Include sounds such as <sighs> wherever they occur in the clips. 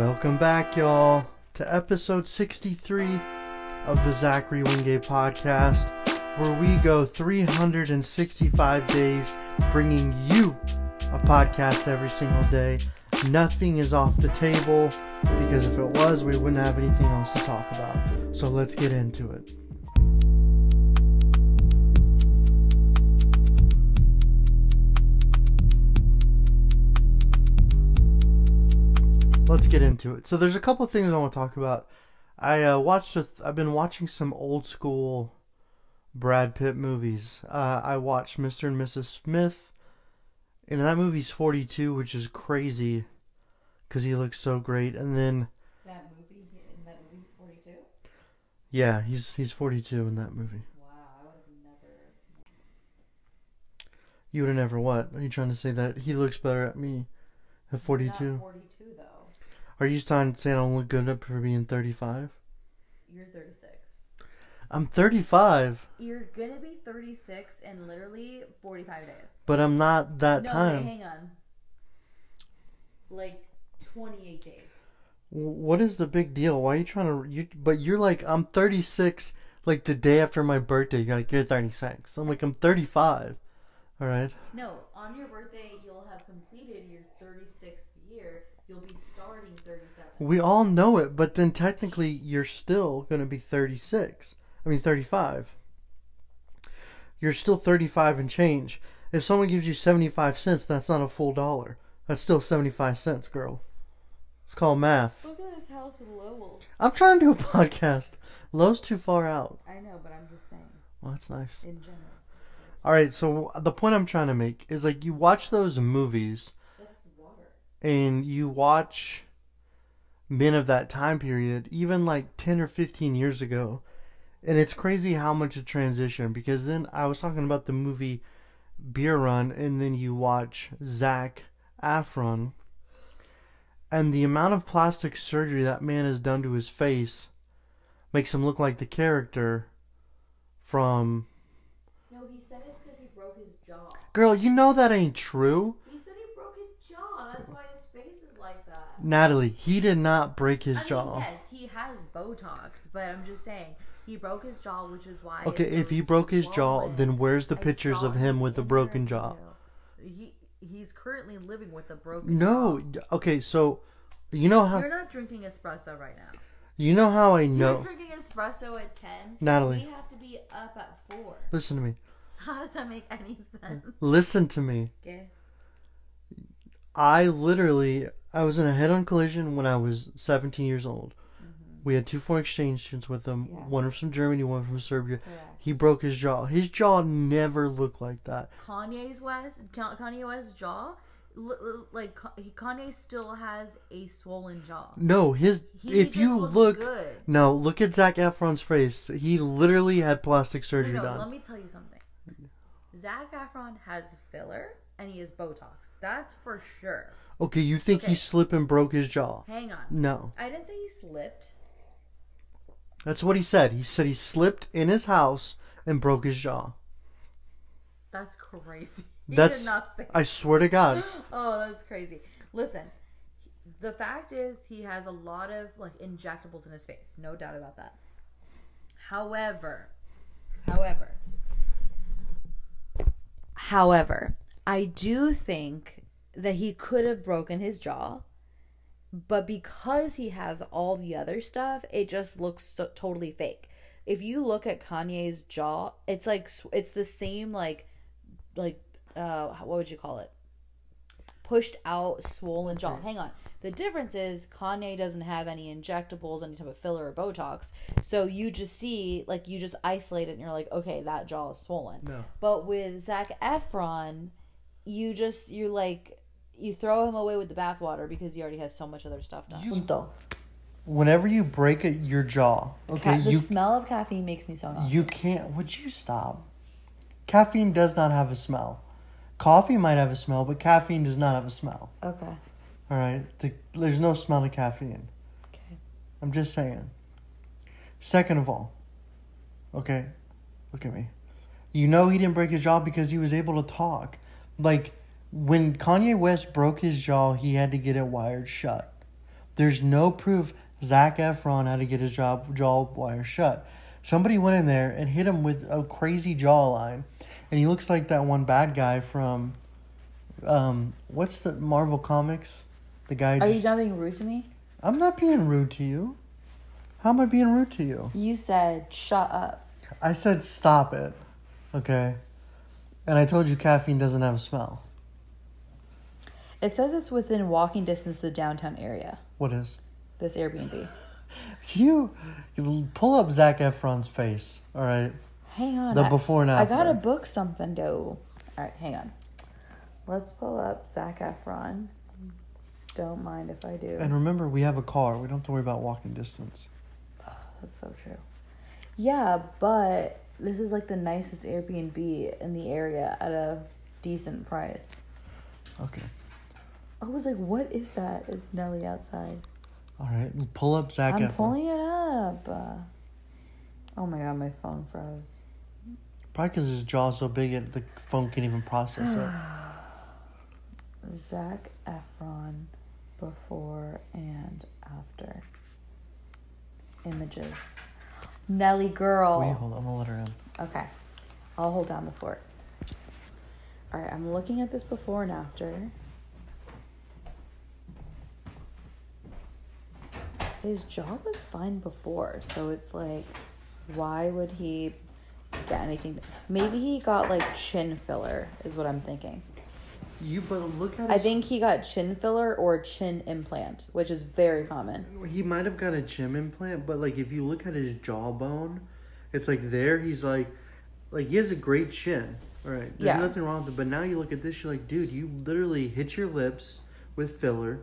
Welcome back, y'all, to episode 63 of the Zachary Wingate podcast, where we go 365 days bringing you a podcast every single day. Nothing is off the table because if it was, we wouldn't have anything else to talk about. So let's get into it. Let's get into it. So there's a couple of things I want to talk about. I uh, watched. A th- I've been watching some old school Brad Pitt movies. Uh, I watched Mr. and Mrs. Smith, and that movie's 42, which is crazy because he looks so great. And then That movie, in that movie, he's 42? yeah, he's he's 42 in that movie. Wow, I would have never. You would have never what? Are you trying to say that he looks better at me at 42? Not 42, though. Are you trying to say I don't look good up for being 35? You're 36. I'm 35, You're gonna be 36 in literally 45 days. but I'm not that no, time. wait, hang on. Like 28 days. What is the big deal? Why are you trying to you? But you're like I'm 36. Like the day after my birthday, you're like you're 36. I'm like I'm 35. All right. No, on your birthday, you'll have completed your 36th year. You'll be starting 37. We all know it, but then technically you're still gonna be 36. I mean 35. You're still 35 and change. If someone gives you 75 cents, that's not a full dollar. That's still 75 cents, girl. It's called math. Look at this house in Lowell. I'm trying to do a <laughs> podcast. Low's too far out. I know, but I'm just saying, Well, that's nice. in general. All right, so the point I'm trying to make is like you watch those movies That's the water. And you watch men of that time period, even like 10 or 15 years ago, and it's crazy how much a transition because then I was talking about the movie Beer Run, and then you watch Zac Efron, and the amount of plastic surgery that man has done to his face makes him look like the character from. No, he said it's because he broke his jaw. Girl, you know that ain't true. He said he broke his jaw. That's why his face is like that. Natalie, he did not break his I jaw. mean, yes, he has Botox, but I'm just saying he broke his jaw, which is why. Okay, it's if so he broke his jaw, swollen. then where's the I pictures saw of him with a in broken jaw? video. He he's currently living with a broken. No, jaw. okay, so you know how you're not drinking espresso right now. you know how I You're know. drinking espresso at ten. Natalie. we have to be up at four. Listen to me. How does that make any sense? Listen to me. Okay. I literally I was in a head-on collision when I was 17 years old. We had two foreign exchange students with him, Mm-hmm. Yeah. one from Germany, one from Serbia. Correct. He broke his jaw. His jaw never looked like that. Kanye's West, Kanye West's jaw, like Ka- Kanye still has a swollen jaw. No, his He if just you looks look good. No, look at Zac Efron's face. He literally had plastic No, surgery no, done. let me tell you something. Zac Efron has filler and he has Botox. That's for sure. Okay, you think Okay. he slipped and broke his jaw? Hang on. No. I didn't say he slipped. That's what he said. He said he slipped in his house and broke his jaw. That's crazy. <laughs> He That's did not say. I swear to God. <gasps> Oh, that's crazy. Listen, the fact is he has a lot of like injectables in his face. No doubt about that. However, however, however, I do think that he could have broken his jaw, but because he has all the other stuff, it just looks so, totally fake. If you look at Kanye's jaw, it's like it's the same like like uh what would you call it? Pushed out swollen jaw. Hang on. The difference is Kanye doesn't have any injectables, any type of filler or Botox. So you just see like you just isolate it and you're like, okay, that jaw is swollen. No. But with Zac Efron, you just you're like you throw him away with the bathwater because he already has so much other stuff done. You- Whenever you break it, your jaw, okay, Ca- the you smell of caffeine makes me so nauseous. you can't. Would you stop? Caffeine does not have a smell. Coffee might have a smell, but caffeine does not have a smell. Okay. All right, the, there's no smell of caffeine. Okay. I'm just saying. Second of all, okay, look at me. You know he didn't break his jaw because he was able to talk. Like when Kanye West broke his jaw, he had to get it wired shut. There's no proof Zac Efron had to get his jaw jaw wire shut. Somebody went in there and hit him with a crazy jawline, and he looks like that one bad guy from, um, what's the Marvel Comics, the guy. Are you not being rude to me? I'm not being rude to you. How am I being rude to you? You said shut up. I said stop it, okay, and I told you caffeine doesn't have a smell. It says it's within walking distance to the downtown area. What is? This Airbnb. <laughs> You pull up Zac Efron's face, all right? Hang on. The I- before and after. I gotta book something though. All right, hang on. Let's pull up Zac Efron. Don't mind if I do. And remember, we have a car. We don't have to worry about walking distance. That's so true. Yeah, but this is like the nicest Airbnb in the area at a decent price. Okay. I was like, what is that? It's Nelly outside. All right. Pull up Zac I'm Efron. pulling it up. Uh, oh my god, my phone froze. Probably because his jaw's so big, it, the phone can't even process it. <sighs> Zac Efron before and after. Images. Nelly girl. Wait, hold on. I'm gonna let her in. Okay. I'll hold down the fort. All right, I'm looking at this before and after. His jaw was fine before, so it's like, why would he get anything? Maybe he got like chin filler, is what I'm thinking. You but look at. I his- think he got chin filler or chin implant, which is very common. he might have got a chin implant, but like if you look at his jawbone, it's like there. He's like, like he has a great chin. All right. There's Yeah. nothing wrong with it. But now you look at this, you're like, dude, you literally hit your lips with filler.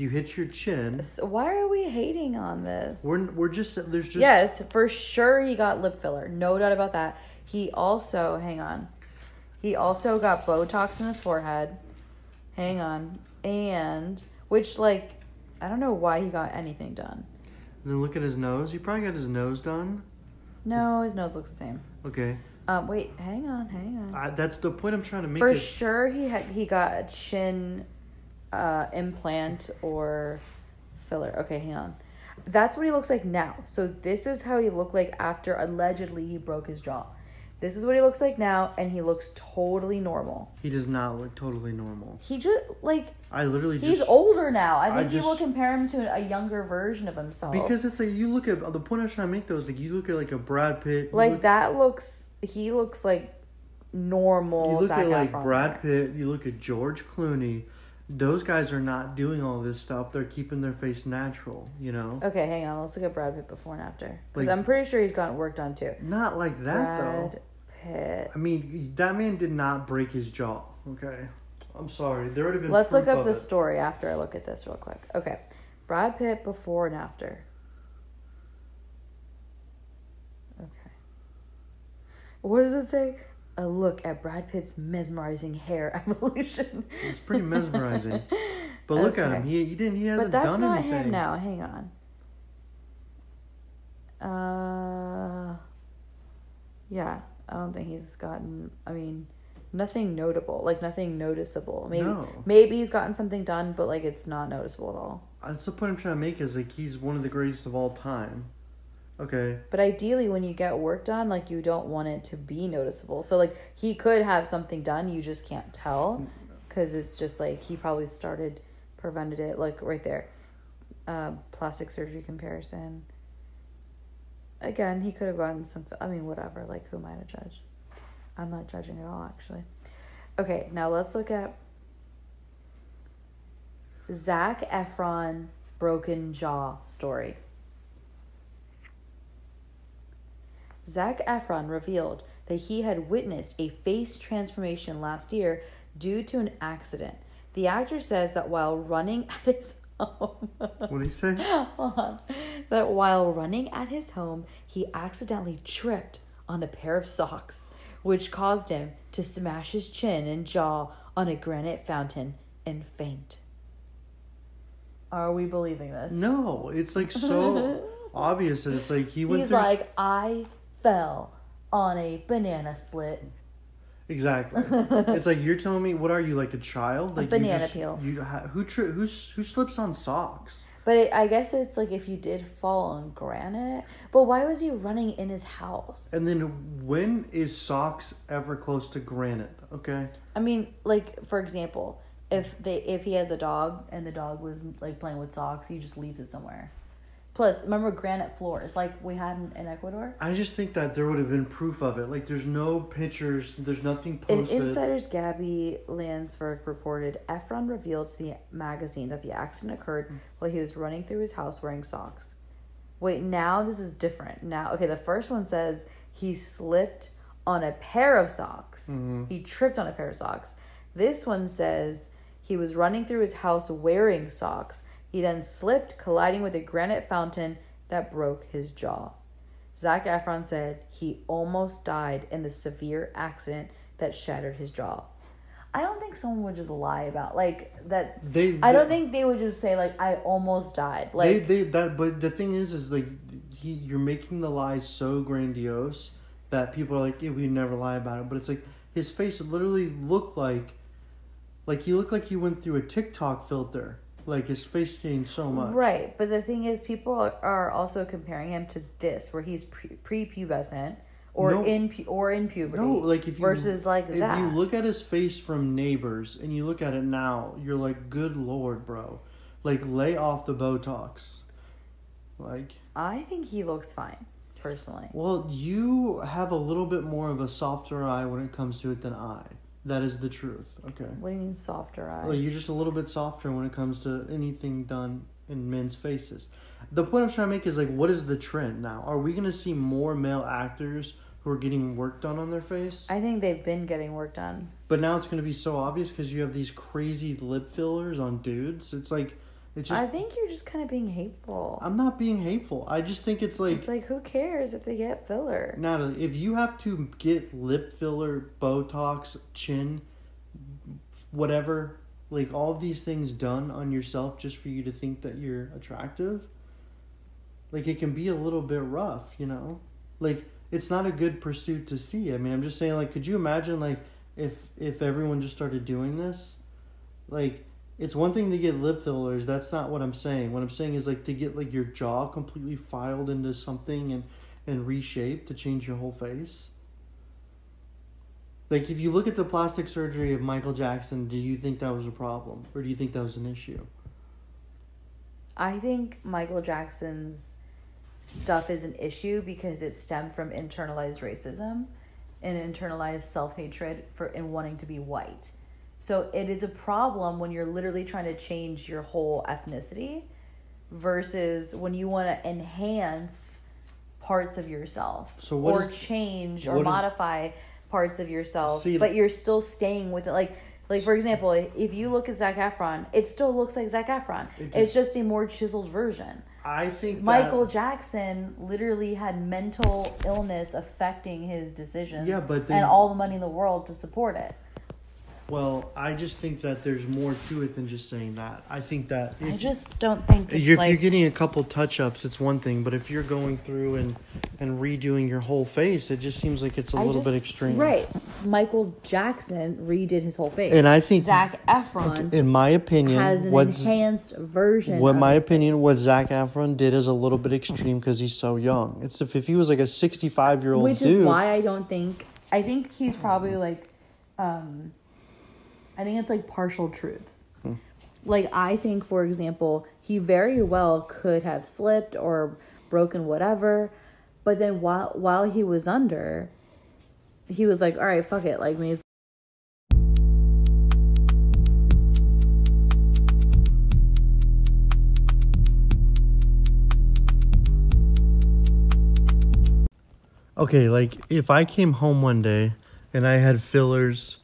You hit your chin. So why are we hating on this? We're we're just there's just yes, for sure he got lip filler. No doubt about that. He also, hang on. He also got Botox in his forehead. Hang on. And, which, like, I don't know why he got anything done. And then look at his nose. He probably got his nose done. No, his nose looks the same. Okay. Um, wait, hang on, hang on. I, that's the point I'm trying to make. For is- sure, he had he got a chin uh, implant or filler. Okay, hang on. That's what he looks like now. So this is how he looked like after allegedly he broke his jaw. This is what he looks like now, and he looks totally normal. He does not look totally normal. He just like I literally he's just older now. I I think people just- compare him to a younger version of himself. because it's like you look at the point I'm trying to make though is like you look at like a Brad Pitt. like look, that looks he looks like normal. You look Zac at like Brad. Pitt. You look at George Clooney. Those guys are not doing all this stuff. They're keeping their face natural. You know, Okay, hang on. Let's look at Brad Pitt before and after. Because Like- I'm pretty sure he's gotten worked on too. not like that Brad though. Pitt. I mean, that man did not break his jaw. Okay, I'm sorry. There would have been. Let's look up the it. story after I look at this real quick. Okay. Brad Pitt before and after. Okay. What does it say? A look at Brad Pitt's mesmerizing hair <laughs> evolution. It's pretty mesmerizing. <laughs> But look at him. He, he didn't. He hasn't But that's done not anything. him now. Hang on. Uh, yeah, I don't think he's gotten. I mean, nothing notable, like nothing noticeable. Maybe No. maybe he's gotten something done, but like it's not noticeable at all. That's the point I'm trying to make. Is like he's one of the greatest of all time. Okay. But ideally, when you get work done, like you don't want it to be noticeable. So like he could have something done, you just can't tell, because it's just like he probably started, prevented it, like right there. Uh, plastic surgery comparison. Again, he could have gotten some. I mean, whatever. Like, who am I to judge? I'm not judging at all, actually. Okay, now let's look at Zac Efron broken jaw story. Zac Efron revealed that he had witnessed a face transformation last year due to an accident. The actor says that while running at his home, What did he say? <laughs> Hold on. That while running at his home, he accidentally tripped on a pair of socks, which caused him to smash his chin and jaw on a granite fountain and faint. Are we believing this? No, it's like so <laughs> obvious that it's like he went He's through. like, I fell on a banana split. Exactly. <laughs> it's like you're telling me, what are you like a child? Like you banana just- peel. You who tri- who slips on socks? But it, I guess it's like if you did fall on granite. But why was he running in his house? And then when is socks ever close to granite? Okay. I mean, like for example, if they if he has a dog and the dog was like playing with socks, he just leaves it somewhere. Plus, remember granite floors like we had in, in Ecuador. I just think that there would have been proof of it. Like, there's no pictures. There's nothing posted. In posted. Insider's Gabby Landsberg reported Efron revealed to the magazine that the accident occurred hmm. while he was running through his house wearing socks. Wait, now this is different. Now, okay, the first one says he slipped on a pair of socks. Mm-hmm. He tripped on a pair of socks. This one says he was running through his house wearing socks. He then slipped, colliding with a granite fountain that broke his jaw. Zac Efron said he almost died in the severe accident that shattered his jaw. I don't think someone would just lie about like that. They- I don't think they would just say like I almost died. they, they, that, but the thing is, is like, he, you're making the lie so grandiose that people are like, yeah, we never lie about it. But it's like his face literally looked like, like he looked like he went through a TikTok filter. Like his face changed so much. right, but the thing is, people are- also comparing him to this, where he's pre prepubescent or No. in pu- or in puberty. No, like if you versus like that, if that. you look at his face from Neighbors and you look at it now, you're like, good lord, bro, like lay off the Botox. Like, I think he looks fine, personally. well, you have a little bit more of a softer eye when it comes to it than I. That is the truth. Okay. What do you mean softer eye? Well, you're just a little bit softer when it comes to anything done in men's faces. The point I'm trying to make is like, what is the trend now? Are we gonna see more male actors who are getting work done on their face? I think they've been getting work done. But now it's going to be so obvious because you have these crazy lip fillers on dudes. It's like, it's just. I think you're just kind of being hateful. I'm not being hateful. I just think it's like, it's like who cares if they get filler? Natalie, if you have to get lip filler, Botox, chin, whatever, like all of these things done on yourself just for you to think that you're attractive, like it can be a little bit rough, you know? Like it's not a good pursuit to see. I mean, I'm just saying like could you imagine like if if everyone just started doing this? Like it's one thing to get lip fillers, that's not what I'm saying. What I'm saying is like to get like your jaw completely filed into something and and reshaped to change your whole face. Like if you look at the plastic surgery of Michael Jackson, do you think that was a problem or do you think that was an issue? I think Michael Jackson's stuff is an issue because it stemmed from internalized racism and internalized self hatred for in wanting to be white. So it is a problem when you're literally trying to change your whole ethnicity versus when you want to enhance parts of yourself So or is- change or what is- modify parts of yourself, See- but you're still staying with it. Like, like for example, if you look at Zac Efron, it still looks like Zac Efron. It it's just a more chiseled version. I think that- Michael Jackson literally had mental illness affecting his decisions. Yeah, but then- and all the money in the world to support it. Well, I just think that there's more to it than just saying that. I think that if, I just don't think it's if like you're getting a couple touch ups, it's one thing. But if you're going through and and redoing your whole face, it just seems like it's a I little bit extreme. Right. Michael Jackson redid his whole face. And I think, Zac Efron in my opinion, has an enhanced version. what my opinion, what Zac Efron did is a little bit extreme because he's so young. It's if if he was like a 65 year old which dude. is why I don't think I think he's probably like um I think it's like partial truths. Hmm. Like I think for example, he very well could have slipped or broken whatever, but then while while he was under he was like, "All right, fuck it, like me Okay, like if I came home one day and I had fillers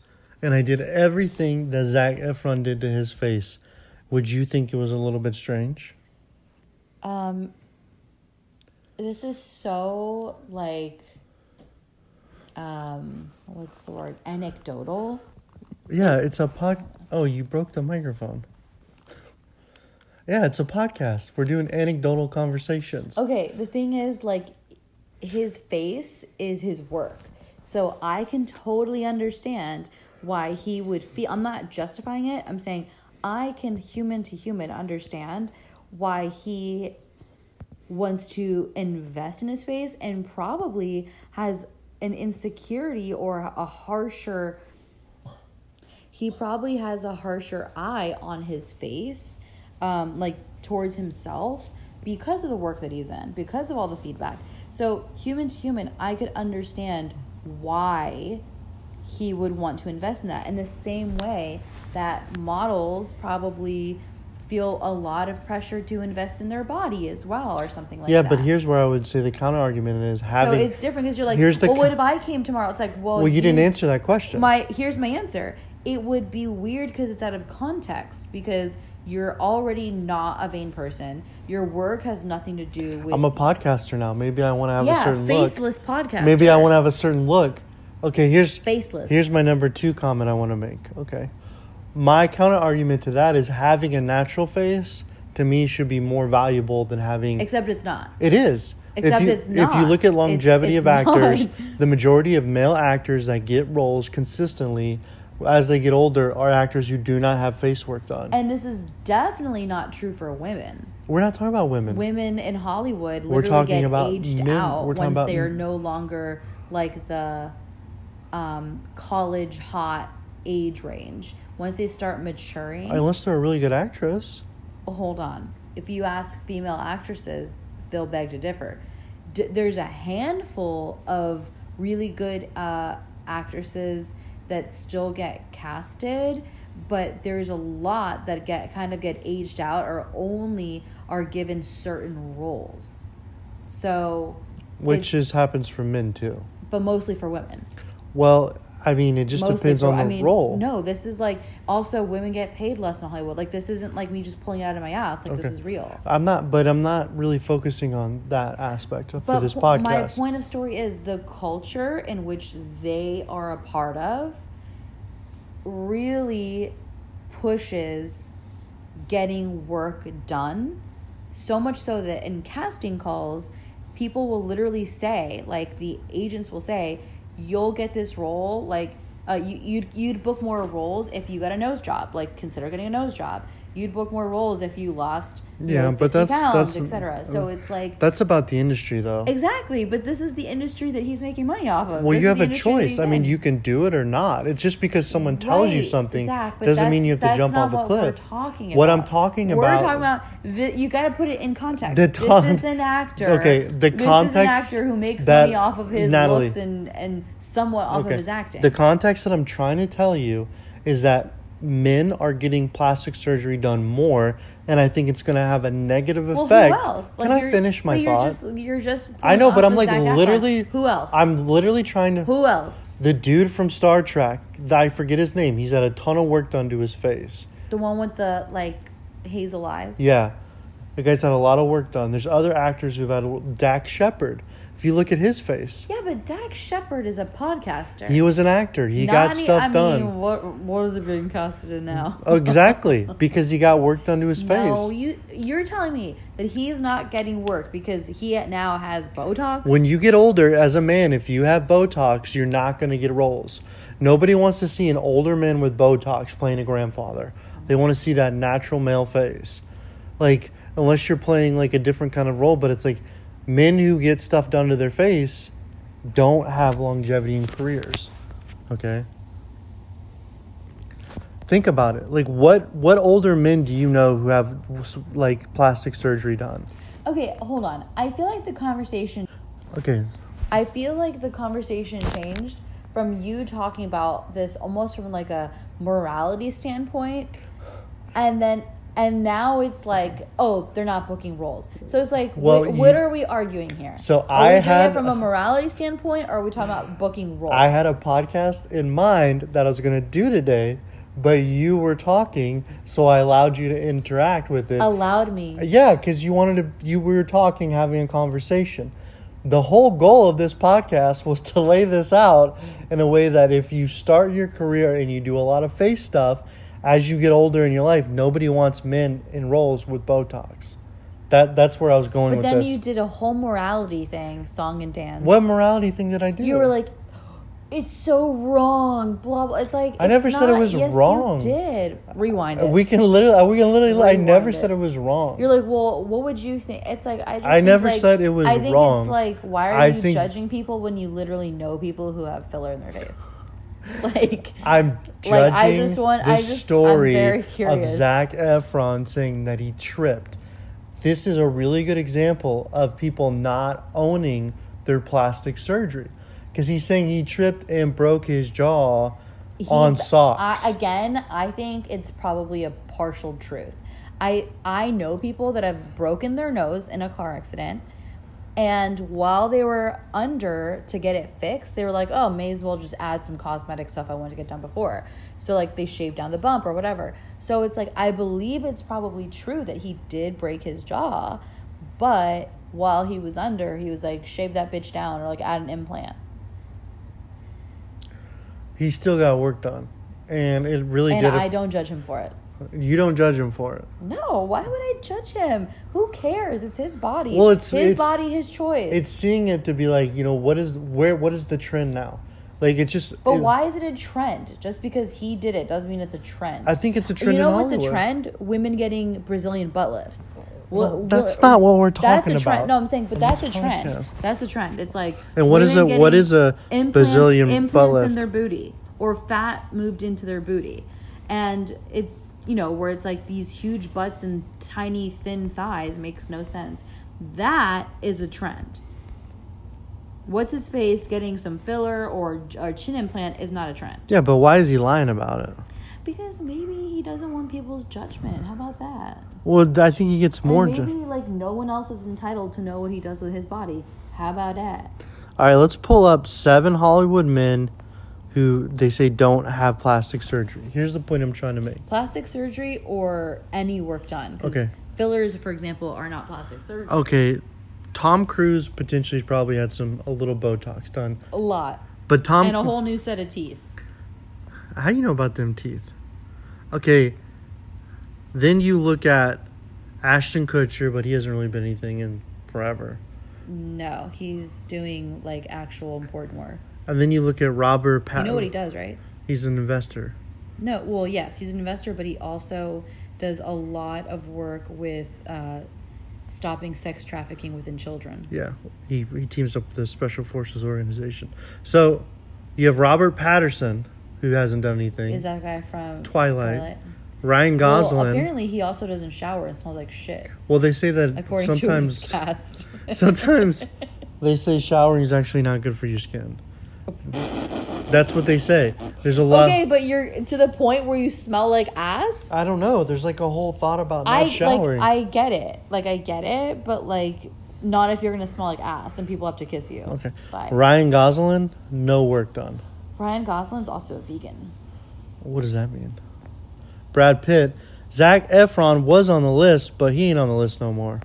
and I did everything that Zac Efron did to his face, would you think it was a little bit strange? Um, this is so like, um, what's the word? Anecdotal. Yeah, it's a pod. Oh, you broke the microphone. Yeah, it's a podcast. We're doing anecdotal conversations. Okay, the thing is, like, his face is his work. So I can totally understand why he would feel. I'm not justifying it. I'm saying I can human to human understand why he wants to invest in his face and probably has an insecurity or a harsher he probably has a harsher eye on his face um, like towards himself because of the work that he's in because of all the feedback so human to human i could understand why he would want to invest in that in the same way that models probably feel a lot of pressure to invest in their body as well or something like yeah, that Yeah, but here's where I would say the counter argument is having so it's different because you're like Here's the well what if i came tomorrow it's like well well, you didn't answer that question. my here's my answer it would be weird because it's out of context because you're already not a vain person your work has nothing to do with I'm a podcaster now. Maybe I want to have a yeah certain look. faceless podcast Maybe I want to have a certain look. Okay, here's faceless Here's my number two comment I want to make. Okay. My counter argument to that is having a natural face to me should be more valuable than having. except it's not it is. Except if you, it's not. If you look at longevity it's of actors, not. <laughs> the majority of male actors that get roles consistently as they get older are actors who do not have face work done. and this is definitely not true for women We're not talking about women. women in Hollywood We're literally talking get about aged men. out We're talking once about they are no longer like the um, college hot age range. Once they start maturing, Unless they're a really good actress. hold on. If you ask female actresses, they'll beg to differ. D- there's a handful of really good uh, actresses that still get casted, but there's a lot that get kind of get aged out or only are given certain roles. So, Which is happens for men too. but mostly for women. Well, I mean, it just Mostly depends for- on the I mean, role. No, this is like also women get paid less in Hollywood. Like this isn't like me just pulling it out of my ass. Like this Okay. is real. I'm not, but I'm not really focusing on that aspect for this po- podcast. my point of story is the culture in which they are a part of really pushes getting work done so much so that in casting calls people will literally say like the agents will say you'll get this role like uh, you, you'd, you'd book more roles if you got a nose job. Like consider getting a nose job you'd book more roles if you lost you Yeah, know, but 50 that's- pounds that's- etc so it's like That's about the industry, though. Exactly, but this is the industry that he's making money off of. Well, This you have a choice. I mean, you can do it or not. It's just because someone tells you something Zach, doesn't mean you have to jump off a not what we're cliff. talking What I'm about. talking We're about- talking about the, you got to put it in context. The this is an actor. Okay, the this is an actor who makes money off of his Natalie. looks and and somewhat off Okay. of his acting. The context that I'm trying to tell you is that men are getting plastic surgery done more, and I think it's going to have a negative well, effect. who else? Can I finish my but you're thought? Just, you're just. I know, but I'm like Zac Efron. literally. Who else? I'm literally trying to. Who else? The dude from Star Trek, I forget his name. He's had a ton of work done to his face. The one with the like hazel eyes. Yeah, the guy's had a lot of work done. There's other actors who've had Dax Shepard. If you look at his face, Yeah, but Dax Shepard is a podcaster. he was an actor. He Not got any- stuff I done. Mean, what what is it being casted in now? Oh, <laughs> exactly, because he got work done to his face. No, you you're telling me that he is not getting work because he now has Botox. When you get older as a man, if you have Botox, you're not going to get roles. Nobody wants to see an older man with Botox playing a grandfather. They want to see that natural male face. Like, unless you're playing like a different kind of role, but it's like men who get stuff done to their face don't have longevity in careers. Okay? Think about it. Like what what older men do you know who have like plastic surgery done? Okay, hold on. I feel like the conversation. Okay. I feel like the conversation changed from you talking about this almost from like a morality standpoint, and then and now it's like, oh, they're not booking roles. So it's like, Well, what, what you- are we arguing here? So are I we doing had- it from a morality standpoint, or are we talking about booking roles? <laughs> I had a podcast in mind that I was going to do today, but you were talking, so I allowed you to interact with it. allowed me. yeah, because you wanted to. You we were talking, having a conversation. The whole goal of this podcast was to lay this out in a way that if you start your career and you do a lot of face stuff, as you get older in your life, nobody wants men in roles with Botox. That that's where I was going But then this. you did a whole morality thing, song and dance. what morality thing did I do? You were like, it's so wrong. Blah blah. It's like I it's never said it was yes, wrong. You did rewind uh, it. We can literally, uh, we can literally. I Rewind never it. said it was wrong. You're like, well, what would you think? It's like I. Just I never like- said it was wrong. I think wrong. it's like, why are I you think- judging people when you literally know people who have filler in their face? <laughs> Like, I'm Like, judging I just want- the I just- I'm story of. Zac Efron saying that he tripped. This is a really good example of people not owning their plastic surgery because he's saying he tripped and broke his jaw he- on socks. I, again, I think it's probably a partial truth. I I know people that have broken their nose in a car accident, and while they were under to get it fixed, they were like, "Oh, may as well just add some cosmetic stuff I wanted to get done before." So like they shaved down the bump or whatever. So it's like I believe it's probably true that he did break his jaw, but while he was under, he was like, "Shave that bitch down" or like add an implant. he still got work done, and it really And did. I aff- don't judge him for it. You don't judge him for it. No, why would I judge him? Who cares? It's his body. Well, it's- his it's- body, his choice. It's seeing it to be like you know what is where what is the trend now? Like it's just. but it- why is it a trend? Just because he did it doesn't mean it's a trend. I think it's a trend You know what's a trend? Women getting Brazilian butt lifts. No, Well, that's well, not what we're That's talking a trend. about No, I'm saying, but that's a trend. podcast. That's a trend. It's like And what is a- what is a implants- Brazilian butt implants lift? in their booty or fat moved into their booty, and it's you know where it's like these huge butts and tiny thin thighs makes no sense. That is a trend. What's his face getting some filler or or chin implant is not a trend Yeah, but why is he lying about it? because maybe he doesn't want people's judgment. How about that? Well, I think he gets more. and Ju- maybe like no one else is entitled to know what he does with his body. How about that? All right, let's pull up seven Hollywood men who they say don't have plastic surgery. Here's the point I'm trying to make. Plastic surgery or any work done. Okay. Fillers, for example, are not plastic surgery. Okay, Tom Cruise potentially probably had some a little Botox done, A lot. but Tom, and a whole new set of teeth. how do you know about them teeth? Okay, then you look at Ashton Kutcher, but he hasn't really been anything in forever. No, he's doing like actual important work. And then you look at Robert Patterson. You know what he does, right? He's an investor. No, well, yes, he's an investor, but he also does a lot of work with uh, stopping sex trafficking within children. Yeah, he, he teams up with the Special Forces organization. So you have Robert Patterson, who hasn't done anything. Is that guy from Twilight. Ryan Gosling. Well, apparently, he also doesn't shower and smells like shit, Well, they say that according sometimes cast. sometimes <laughs> they say showering is actually not good for your skin. That's what they say. There's a lot. okay, but you're to the point where you smell like ass. I don't know. There's like a whole thought about not I showering. like I get it. Like I get it, but like not if you're gonna smell like ass and people have to kiss you. okay. Bye. Ryan Gosling, no work done. Ryan Gosling's also a vegan. What does that mean? Brad Pitt. Zac Efron was on the list, but he ain't on the list no more.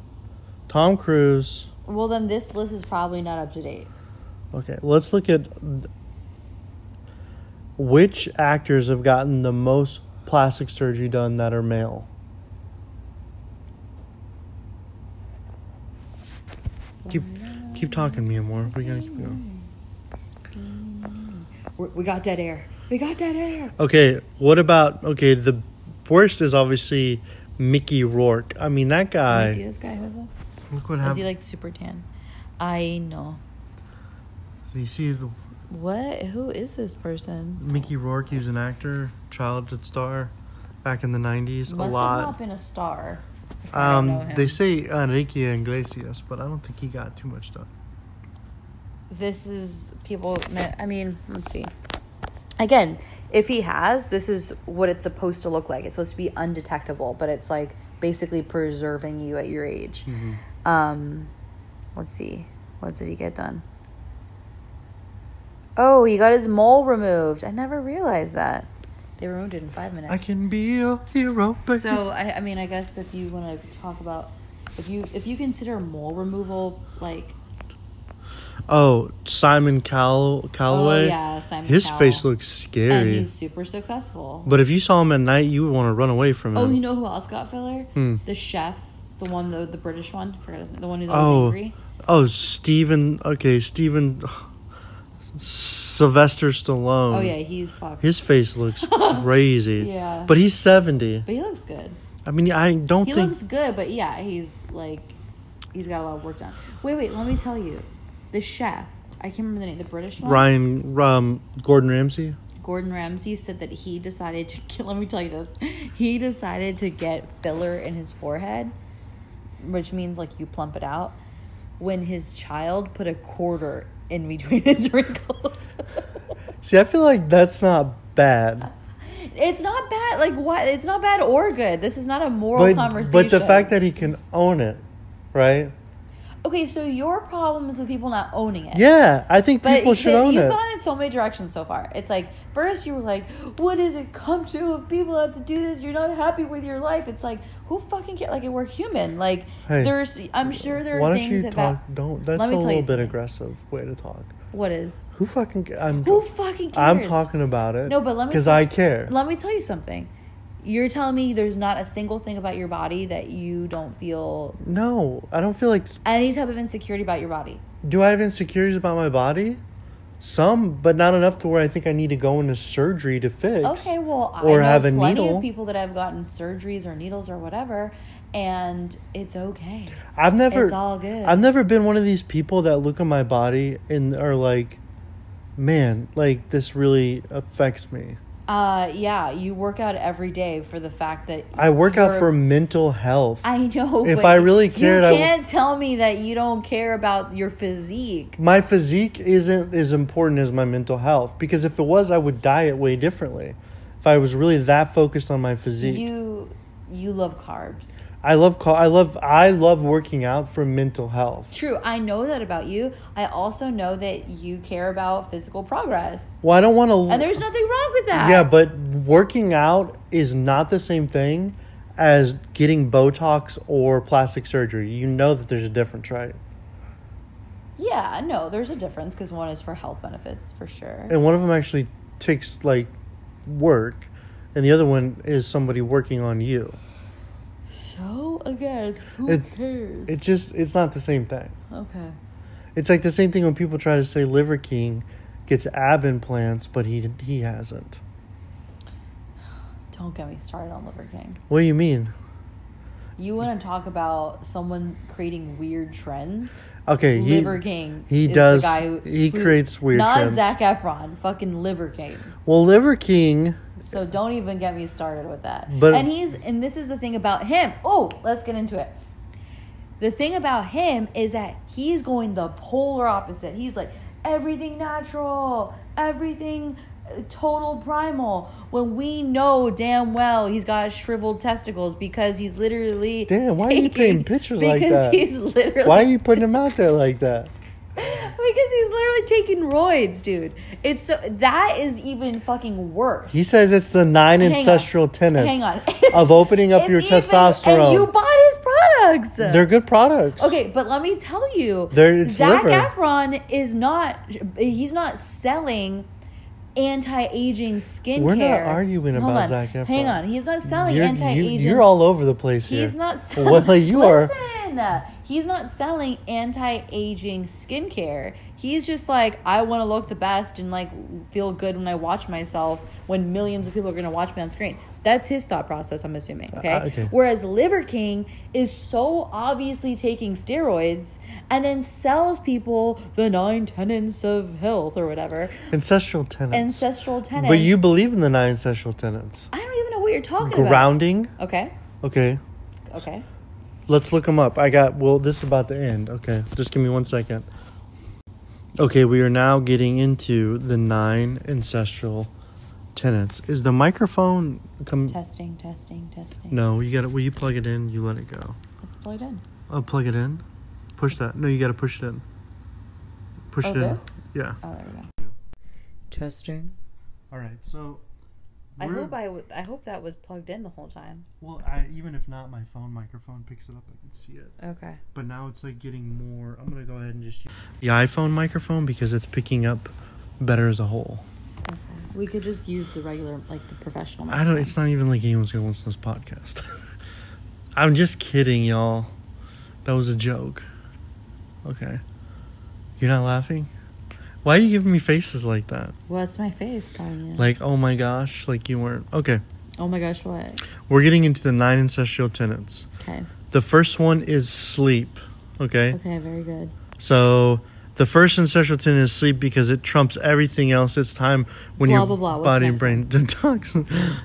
Tom Cruise. Well, then this list is probably not up to date. Okay, let's look at which actors have gotten the most plastic surgery done that are male. Keep keep talking, Mia Moore. We gotta keep going. We're, got dead air. We got dead air. Okay, what about okay? The worst is obviously Mickey Rourke. I mean that Can you see guy. this guy who's this? Look what Is he like super tan? I know. You see the What? Who is this person? Mickey Rourke. He was an actor, childhood star, back in the nineties. A Must have lot. not been a star. if I don't know Um, they say Enrique Iglesias, but I don't think he got too much done. this is people i mean let's see again if he has this is what it's supposed to look like it's supposed to be undetectable but it's like basically preserving you at your age um let's see what did he get done oh he got his mole removed i never realized that they removed it in five minutes I can be a hero, baby. so I, I mean i guess if you want to talk about if you if you consider mole removal like oh, Simon Cal- Calloway. oh yeah simon His Cowell. face looks scary. and scary. he's super successful But if you saw him at night, you would want to run away from him. Oh, you know who else got filler? Hmm. The chef, the one, the the British one. I forgot his name. The one who's Oh. always angry. Oh, Steven. Okay, Steven. Sylvester Stallone. Oh yeah, he's fucked. His face looks <laughs> crazy. Yeah. But he's 70. But he looks good. I mean, I don't think He think. looks good, but yeah, he's like, he's got a lot of work done. Wait, wait, let me tell you, the chef. I can't remember the name. The British one. Ryan, um, Gordon Ramsay. Gordon Ramsay said that he decided to. <laughs> Let me tell you this. He decided to get filler in his forehead, which means like you plump it out. When his child put a quarter in between his wrinkles. <laughs> See, I feel like that's not bad. it's not bad. Like what? It's not bad or good. This is not a moral But, conversation. but the fact that he can own it, right? Okay, so your problem is with people not owning it. Yeah, I think But people should own you've it. gone in so many directions so far. It's like first you were like, "What does it come to if people have to do this? You're not happy with your life." It's like, who fucking care? Like, we're human. Like, Hey, there's. I'm sure there are Why don't things you about. talk? Don't. That's a little bit aggressive way to talk. What is? Who fucking? I'm. Who fucking cares? I'm talking about it. No, but let me Because I care. Let me tell you something. You're telling me there's not a single thing about your body that you don't feel No, I don't feel like. any type of insecurity about your body. Do I have insecurities about my body? Some, but not enough to where I think I need to go into surgery to fix. Okay, well, I Or know have a plenty needle. of people that have gotten surgeries or needles or whatever, and it's okay. I've never. It's all good. I've never been one of these people that look at my body and are like, "Man, like this really affects me." Uh, yeah, you work out every day for the fact that I work out for mental health. I know. If but I really cared, you can't tell me that you don't care about your physique. my physique isn't as important as my mental health because if it was, I would diet way differently. If I was really that focused on my physique, You, you love carbs. I love call. I love. I love working out for mental health. True, I know that about you. I also know that you care about physical progress, Well, I don't want to. and there's nothing wrong with that. Yeah, but working out is not the same thing as getting Botox or plastic surgery. You know that there's a difference, right? yeah, no, there's a difference because one is for health benefits for sure. And one of them actually takes like work, and the other one is somebody working on you. So again, who It- cares? It just it's not the same thing. okay. It's like the same thing when people try to say Liver King gets ab implants, but he he hasn't. Don't get me started on Liver King. What do you mean? You want to talk about someone creating weird trends? Okay, he Liver King. he does- who- he creates weird Not trends. Zac Efron. Fucking Liver King. well Liver King. So don't even get me started with that. But- and he's and this is the thing about him. Oh, let's get into it. The thing about him is that he's going the polar opposite. He's like everything natural, everything uh, total primal. When we know damn well he's got shriveled testicles because he's literally Damn, why are you painting pictures like because that? he's literally Why are you putting him out there like that? Because he's literally taking roids, dude. It's so that is even fucking worse. He says it's the nine Hang on. ancestral tenets Hang on. <laughs> of opening up your even- testosterone. And you bought his products. They're good products. Okay, but let me tell you, Zach liver. Efron is not. He's not selling anti-aging skincare. We're not arguing Hold about on. Zac Efron. Hang on, he's not selling You're, anti-aging. you, you're all over the place here. He's not selling. Well, <laughs> you are. He's not selling anti-aging skincare. He's just like, I want to look the best and like feel good when I watch myself. When millions of people are gonna watch me on screen. That's his thought process. I'm assuming. Okay. Uh, okay. Whereas Liver King is so obviously taking steroids and then sells people the nine tenets of health or whatever, Ancestral tenets. ancestral tenets. But you believe in the nine ancestral tenets. I don't even know what you're talking Grounding. about. Grounding. Okay. Okay. Okay. Let's look them up. I got, well, this is about to end. Okay. Just give me one second. Okay, we are now getting into the nine ancestral tenets. Is the microphone come? Testing. Testing. Testing. No, you got it. Will you plug it in? You let it go. It's plugged in. I'll plug it in. Push that. No, you got to push it in. Push Oh, it in. this? Yeah. Oh, there we go. Testing. All right. So. I we're- hope I, w- I hope that was plugged in the whole time. Well, I, even if not, my phone microphone picks it up. I can see it. Okay. But now it's like getting more. I'm gonna go ahead and just use the iPhone microphone because it's picking up better as a whole. Okay. We could just use the regular, like the professional. I don't. It's not even like anyone's gonna listen to this podcast. <laughs> I'm just kidding, y'all. That was a joke. Okay. You're not laughing. Why are you giving me faces like that? What's my face telling you? Like, oh my gosh, like you weren't. Okay. oh my gosh, what? We're getting into the nine ancestral tenets. Okay. The first one is sleep. Okay. Okay, very good. So the first ancestral tenet is sleep because it trumps everything else. It's time when Blah, your blah, blah. Body and brain <laughs> detox.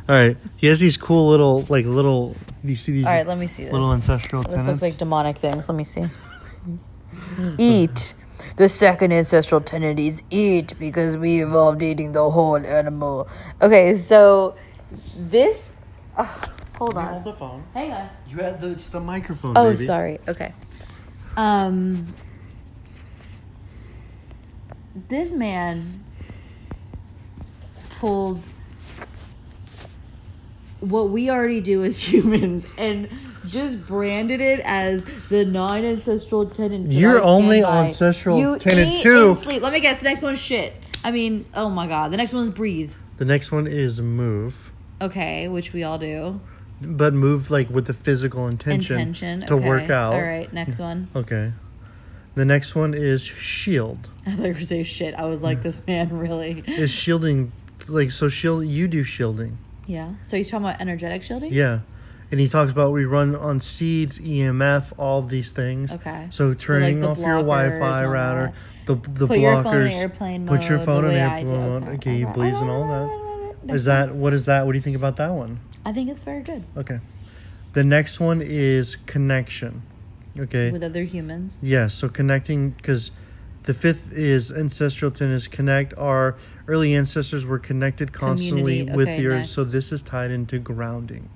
All right. He has these cool little, like little. You see these All right, let me see this. little ancestral tenets. this tenets? looks like demonic things. Let me see. <laughs> eat. The second ancestral tenet is eat because we evolved eating the whole animal. Okay, so this. ugh, hold Hold on. the phone. Hang on. You had the. It's the microphone. Oh, baby. sorry. Okay. Um, this man pulled what we already do as <laughs> humans and just branded it as the nine ancestral that You're only by. ancestral You tenet eat two. Sleep. Let me guess. The next one's shit. I mean, oh my god. The next one's breathe. The next one is move, Okay, which we all do. but move like with the physical intention, Intention to okay. work out. All right, next one. Okay. The next one is shield. <laughs> I thought you were gonna say shit. I was like, this man really. Is shielding like so? Shield. You do shielding. Yeah. So he's talking about energetic shielding. Yeah. And he talks about we run on seeds, EMF, all of these things. Okay. So turning the off your Wi-Fi router, the the Put your phone in blockers. airplane put your phone in airplane mode. Okay, Okay, okay. believes in all that. Is that what is that? What do you think about that one? I think it's very good Okay. The next one is connection. Okay. with other humans. Yes, so connecting because the fifth is ancestral tenets connect. Our early ancestors were connected constantly Community, with the earth, nice. so this is tied into grounding.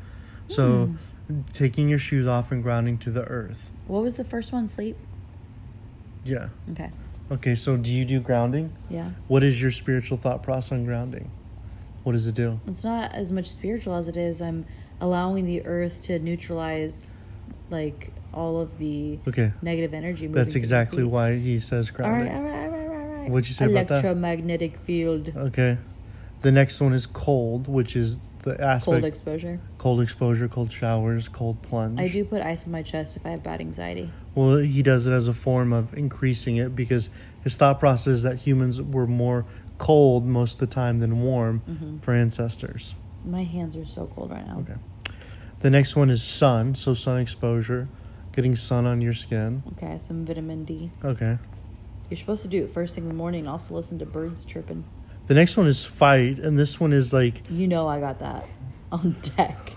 So Hmm. taking your shoes off and grounding to the earth. What was the first one? Sleep. Yeah. Okay. Okay, so do you do grounding? Yeah. What is your spiritual thought process on grounding? What does it do? It's not as much spiritual as it is. I'm allowing the earth to neutralize, like all of the Okay, negative energy. moving that's exactly why he says grounding. All right, all right, all right, all right. What'd you say about that? Electromagnetic field. Okay. The next one is cold, which is the aspect Cold exposure. cold exposure, cold showers, cold plunge. I do put ice on my chest if I have bad anxiety. Well, he does it as a form of increasing it because his thought process is that humans were more cold most of the time than warm Mm-hmm. for ancestors. My hands are so cold right now. Okay. The next one is sun, so sun exposure, getting sun on your skin. Okay, some vitamin D. Okay. You're supposed to do it first thing in the morning. Also listen to birds chirping. The next one is fight, and this one is like You know I got that on deck.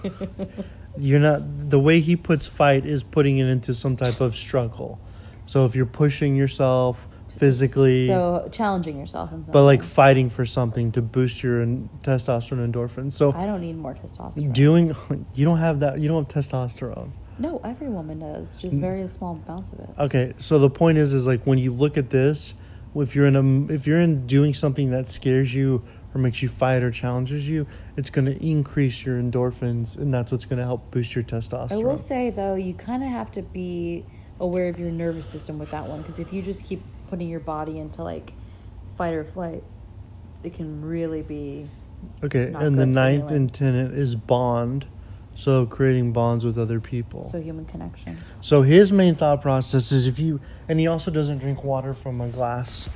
<laughs> you're not the way he puts fight is putting it into some type of struggle. So if you're pushing yourself physically, so challenging yourself in but like fighting for something to boost your en- testosterone endorphins. So I don't need more testosterone. doing <laughs> you don't have that you don't have testosterone no, every woman does. Just very small amounts of it. okay so the point is is like when you look at this if you're in a if you're in doing something that scares you or makes you fight or challenges you it's going to increase your endorphins and that's what's going to help boost your testosterone I will say though, you kind of have to be aware of your nervous system with that one because if you just keep putting your body into like fight or flight, it can really be. okay and the ninth healing. tenet is bond so creating bonds with other people So human connection. So his main thought process is if you, and he also doesn't drink water from a glass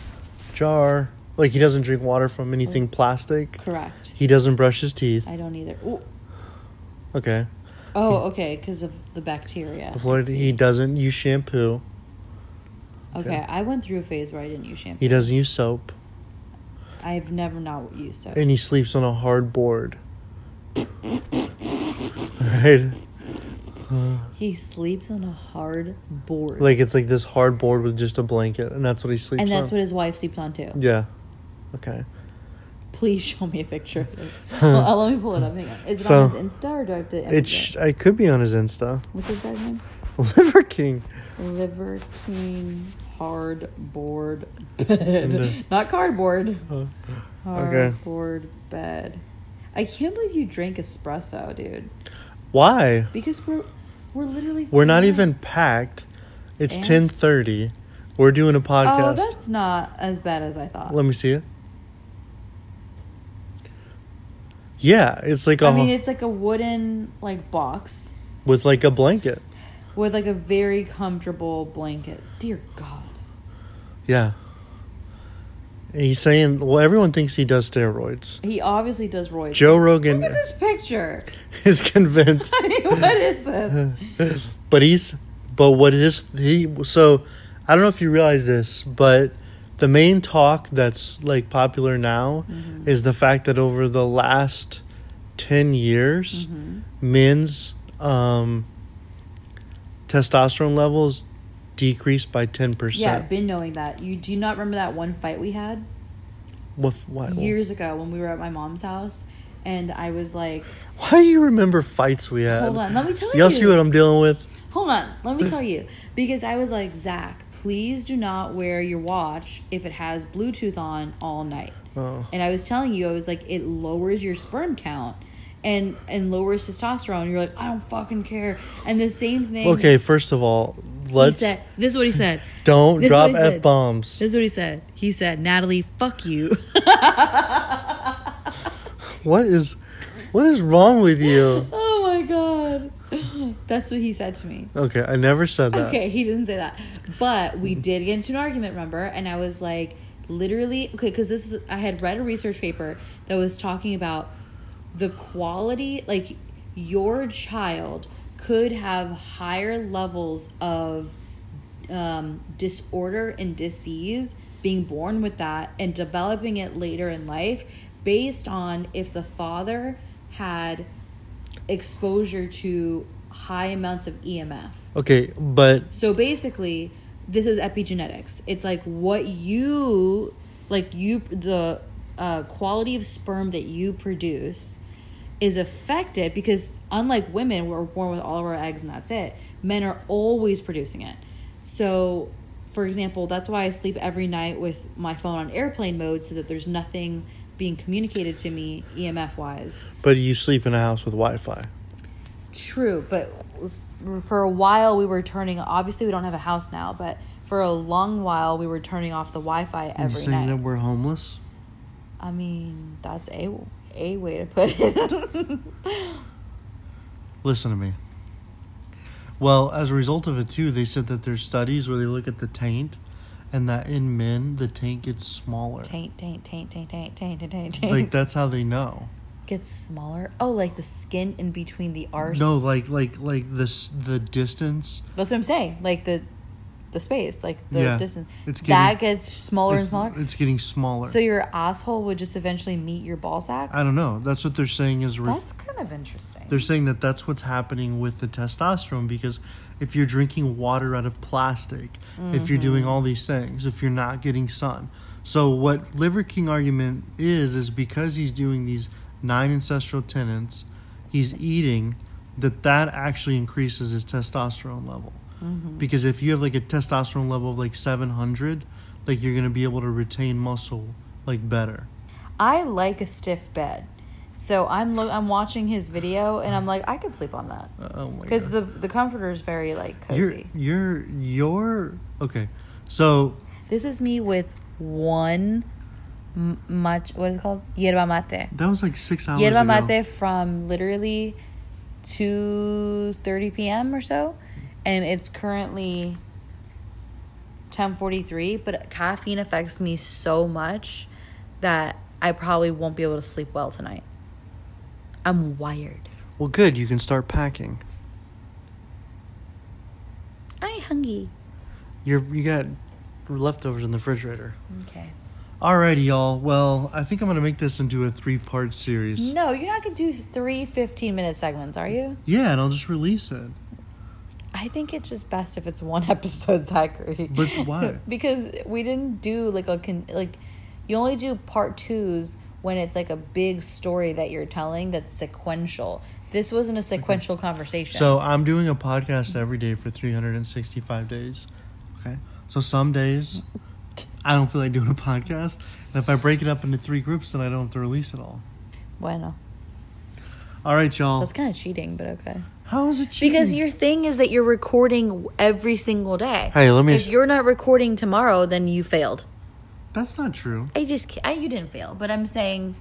jar. Like he doesn't drink water from anything oh. plastic. Correct. He doesn't brush his teeth. I don't either. Ooh. Okay. Oh, okay, because of the bacteria. The flora, he doesn't use shampoo. Okay, okay. I went through a phase where I didn't use shampoo. He doesn't use soap. I've never not used soap. And he sleeps on a hard board. Right? He sleeps on a hard board. Like it's like this hard board with just a blanket, and that's what he sleeps and that's on. what his wife sleeps on too. yeah. Okay. Please show me a picture of this. <laughs> well, uh, let me pull it up. Hang on. Is it So, on his Insta or do I have to? It sh- it could be on his Insta. What's his guy's name? <laughs> Liver King. Liver King hard board <laughs> bed. uh, Not cardboard. okay. Hardboard bed. I can't believe you drank espresso, dude. Why? Because we're we're literally We're not even packed. It's And? ten thirty. We're doing a Oh, podcast. that's not as bad as I thought. Let me see it. Yeah, it's like a I mean, it's like a wooden like box with like a blanket. with like a very comfortable blanket. Dear God. Yeah. He's saying, well, everyone thinks he does steroids. He obviously does roids. Joe Rogan Look at this picture. <laughs> is convinced, <laughs> I mean, what is this? <laughs> but he's, but what is he? So, I don't know if you realize this, but the main talk that's like popular now Mm-hmm. is the fact that over the last ten years, Mm-hmm. men's um, testosterone levels decreased by 10. Yeah, percent. been knowing that. You do you not remember that one fight we had What? What? years ago when we were at my mom's house, and I was like, Why do you remember fights we had? "Hold on, let me tell you." Y'all see what I'm dealing with? Hold on, let me <laughs> tell you. Because I was like, Zach, please do not wear your watch if it has Bluetooth on all night. Oh. And I was telling you, I was like, it lowers your sperm count and and lowers testosterone. You're like, I don't fucking care. And the same thing. Okay, first of all, let's said, this is what he said. <laughs> don't this drop what he said. f bombs. This is what he said. He said, Natalie, fuck you. <laughs> What is, what is wrong with you? oh my god. That's what he said to me. Okay, I never said that. Okay, he didn't say that. But we did get into an argument, remember? And I was like, literally, okay, because this is, I had read a research paper that was talking about the quality, like, your child could have higher levels of um, disorder and disease being born with that and developing it later in life based on if the father had exposure to high amounts of EMF. Okay, but So basically, this is epigenetics. It's like what you like you the uh, quality of sperm that you produce is affected because unlike women, we're born with all of our eggs and that's it. Men are always producing it. So, for example, that's why I sleep every night with my phone on airplane mode so that there's nothing being communicated to me EMF wise. but you sleep in a house with Wi-Fi. True, but for a while we were turning. Obviously, we don't have a house now, but for a long while we were turning off the Wi-Fi You every saying night. that we're homeless? I mean, that's a a way to put it. Listen to me. Well, as a result of it too, they said that there's studies where they look at the taint, and that in men the taint gets smaller. taint, taint, taint, taint, taint, taint, taint, taint. Like that's how they know. Gets smaller. Oh, like the skin in between the arse. No, like like like this the distance. that's what I'm saying. Like the the space, like the Yeah, distance. it's that gets smaller and smaller. it's getting smaller. So your asshole would just eventually meet your ball sack. I don't know. That's what they're saying is. Re- That's kind of interesting. they're saying that that's what's happening with the testosterone because if you're drinking water out of plastic, if you're doing mm-hmm. all these things, if you're not getting sun. So what Liver King argument is is because he's doing these nine ancestral tenets, he's eating that that actually increases his testosterone level. Because if you have like a testosterone level of like 700, like you're going to be able to retain muscle like better. I like a stiff bed. So I'm lo- I'm watching his video and I'm like I could sleep on that Uh, Oh my because the the comforter is very like You're cozy. you're you're okay. So This is me with one m- much what is it called yerba mate. that was like six hours Yerba ago. mate from literally two thirty p.m. or so, and it's currently ten forty three. But caffeine affects me so much that I probably won't be able to sleep well tonight. I'm wired. Well, good. You can start packing. I'm hungry. You're you got leftovers in the refrigerator. Okay. Alrighty, y'all. Well, I think I'm gonna make this into a three part series. No, you're not gonna do three 15 minute segments, are you? Yeah, and I'll just release it. I think it's just best if it's one <laughs> episode, Zachary. But why? <laughs> because we didn't do like a con- like you only do part twos when it's like a big story that you're telling that's sequential. This wasn't a sequential conversation. So I'm doing a podcast every day for 365 days. Okay. So some days I don't feel like doing a podcast, and if I break it up into three groups, then I don't have to release it all. bueno, All right, y'all. that's kind of cheating, but okay. How is it cheating? Because your thing is that you're recording every single day. Hey, let me- If you're not recording tomorrow, then you failed. That's not true. I just, ca- I, you didn't fail, but I'm saying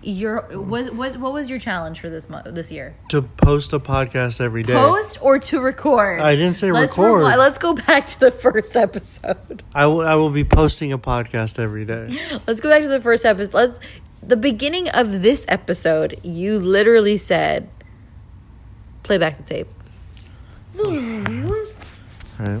Your what what what was your challenge for this month this year? To post a podcast every day. Post or to record? I didn't say let's record. rewi- let's go back to the <laughs> first episode. I will, I will be posting a podcast every day. <laughs> Let's go back to the first episode. Let's the beginning of this episode. You literally said, "Play back the tape." All right.